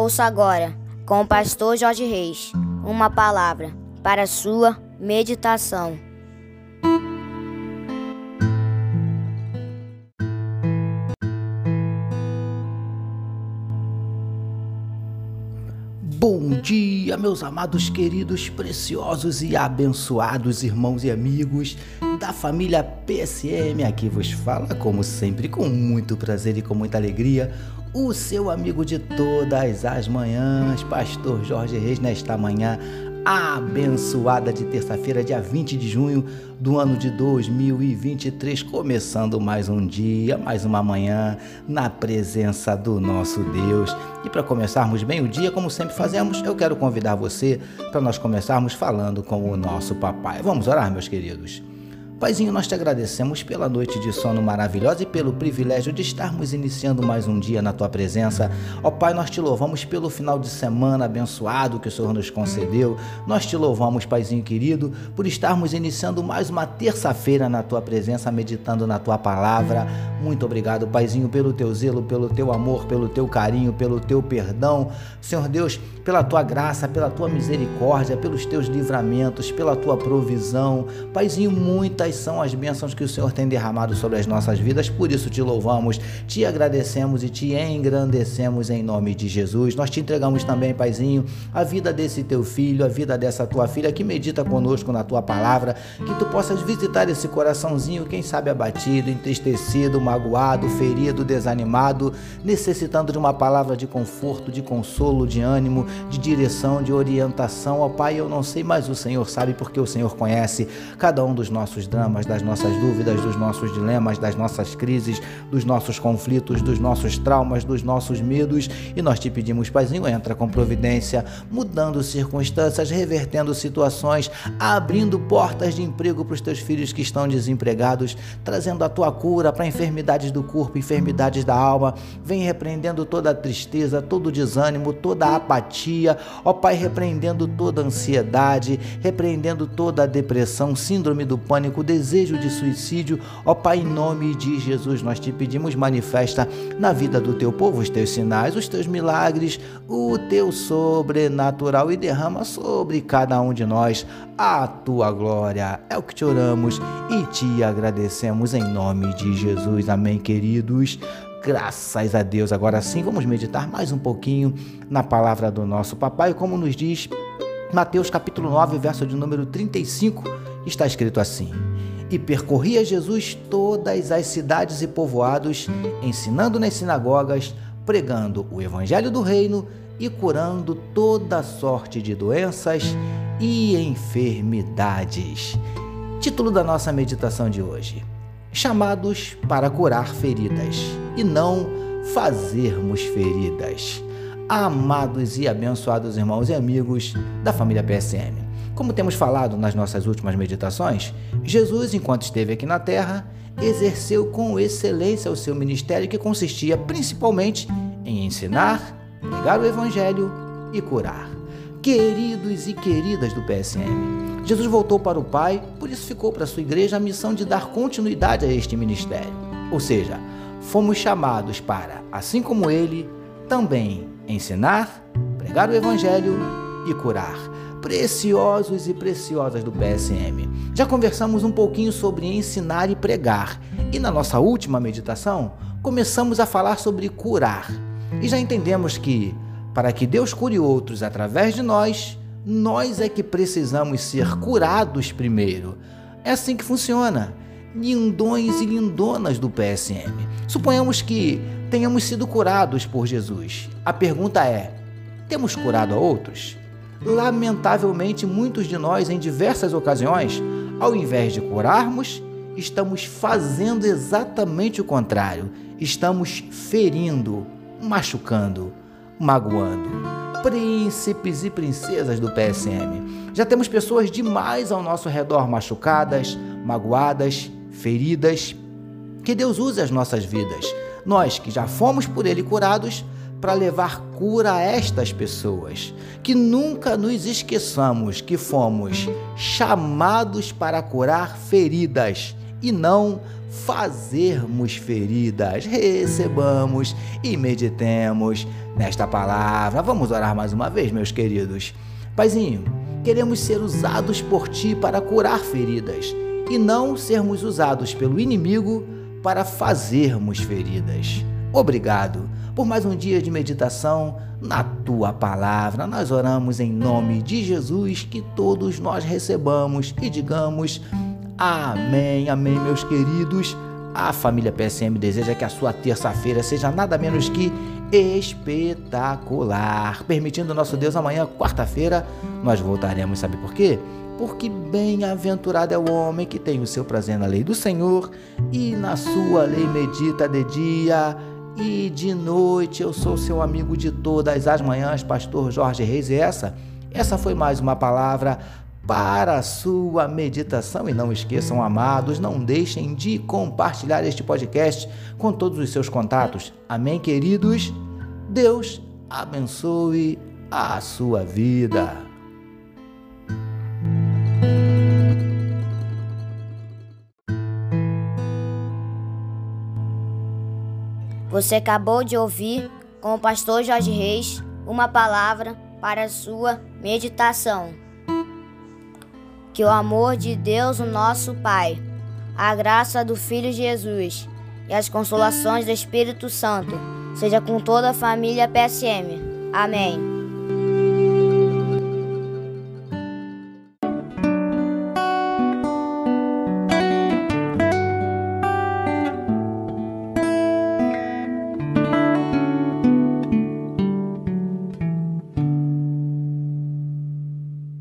Ouça agora, com o pastor Jorge Reis, uma palavra para sua meditação. Bom dia, meus amados, queridos, preciosos e abençoados irmãos e amigos da família PSM. Aqui vos fala, como sempre, com muito prazer e com muita alegria, o seu amigo de todas as manhãs, Pastor Jorge Reis, nesta manhã abençoada de terça-feira, dia 20 de junho do ano de 2023, começando mais um dia, mais uma manhã na presença do nosso Deus. E para começarmos bem o dia, como sempre fazemos, eu quero convidar você para nós começarmos falando com o nosso papai. Vamos orar, meus queridos. Paizinho, nós te agradecemos pela noite de sono maravilhosa e pelo privilégio de estarmos iniciando mais um dia na tua presença. Ó Pai, nós te louvamos pelo final de semana abençoado que o Senhor nos concedeu. Nós te louvamos, Paizinho querido, por estarmos iniciando mais uma terça-feira na tua presença, meditando na tua palavra. Muito obrigado, Paizinho, pelo teu zelo, pelo teu amor, pelo teu carinho, pelo teu perdão. Senhor Deus, pela tua graça, pela tua misericórdia, pelos teus livramentos, pela tua provisão. Paizinho, são as bênçãos que o Senhor tem derramado sobre as nossas vidas, por isso te louvamos, te agradecemos e te engrandecemos em nome de Jesus. Nós te entregamos também, Paizinho, a vida desse teu filho, a vida dessa tua filha que medita conosco na tua palavra, que tu possas visitar esse coraçãozinho, quem sabe abatido, entristecido, magoado, ferido, desanimado, necessitando de uma palavra de conforto, de consolo, de ânimo, de direção, de orientação. Ó Pai, eu não sei, mas o Senhor sabe porque o Senhor conhece cada um dos nossos dramas dramas, das nossas dúvidas, dos nossos dilemas, das nossas crises, dos nossos conflitos, dos nossos traumas, dos nossos medos. E nós te pedimos, Paizinho, entra com providência, mudando circunstâncias, revertendo situações, abrindo portas de emprego para os teus filhos que estão desempregados, trazendo a tua cura para enfermidades do corpo, enfermidades da alma. Vem repreendendo toda a tristeza, todo o desânimo, toda a apatia. Ó Pai, repreendendo toda a ansiedade, repreendendo toda a depressão, síndrome do pânico, desejo de suicídio. Ó Pai, em nome de Jesus, nós te pedimos, manifesta na vida do teu povo os teus sinais, os teus milagres, o teu sobrenatural e derrama sobre cada um de nós a tua glória. É o que te oramos e te agradecemos em nome de Jesus. Amém, queridos. Graças a Deus. Agora sim, vamos meditar mais um pouquinho na palavra do nosso papai, como nos diz Mateus capítulo 9, verso de número 35, está escrito assim: e percorria Jesus todas as cidades e povoados, ensinando nas sinagogas, pregando o evangelho do reino e curando toda sorte de doenças e enfermidades. Título da nossa meditação de hoje: Chamados para curar feridas e não fazermos feridas. Amados e abençoados irmãos e amigos da família PSM. Como temos falado nas nossas últimas meditações, Jesus, enquanto esteve aqui na terra, exerceu com excelência o seu ministério que consistia principalmente em ensinar, pregar o evangelho e curar. Queridos e queridas do PSM, Jesus voltou para o Pai, por isso ficou para a sua igreja a missão de dar continuidade a este ministério. Ou seja, fomos chamados para, assim como ele, também ensinar, pregar o evangelho e curar preciosos e preciosas do PSM. Já conversamos um pouquinho sobre ensinar e pregar, e na nossa última meditação começamos a falar sobre curar. E já entendemos que, para que Deus cure outros através de nós, nós é que precisamos ser curados primeiro. É assim que funciona. Lindões e lindonas do PSM. Suponhamos que tenhamos sido curados por Jesus. A pergunta é: temos curado a outros? Lamentavelmente, muitos de nós, em diversas ocasiões, ao invés de curarmos, estamos fazendo exatamente o contrário. Estamos ferindo, machucando, magoando. Príncipes e princesas do PSM. Já temos pessoas demais ao nosso redor machucadas, magoadas, feridas. Que Deus use as nossas vidas. Nós que já fomos por Ele curados, para levar cura a estas pessoas. Que nunca nos esqueçamos que fomos chamados para curar feridas e não fazermos feridas. Recebamos e meditemos nesta palavra. Vamos orar mais uma vez, meus queridos. Paizinho, queremos ser usados por ti para curar feridas e não sermos usados pelo inimigo para fazermos feridas. Obrigado por mais um dia de meditação na tua palavra. Nós oramos em nome de Jesus que todos nós recebamos e digamos amém, amém, meus queridos. A família PSM deseja que a sua terça-feira seja nada menos que espetacular. Permitindo nosso Deus, amanhã, quarta-feira, nós voltaremos. Sabe por quê? Porque bem-aventurado é o homem que tem o seu prazer na lei do Senhor e na sua lei medita de dia e de noite. Eu sou seu amigo de todas as manhãs, pastor Jorge Reis, e essa, essa foi mais uma palavra para a sua meditação. E não esqueçam, amados, não deixem de compartilhar este podcast com todos os seus contatos. Amém, queridos? Deus abençoe a sua vida. Você acabou de ouvir com o pastor Jorge Reis uma palavra para a sua meditação. Que o amor de Deus, o nosso Pai, a graça do Filho Jesus e as consolações do Espírito Santo seja com toda a família PSM. Amém.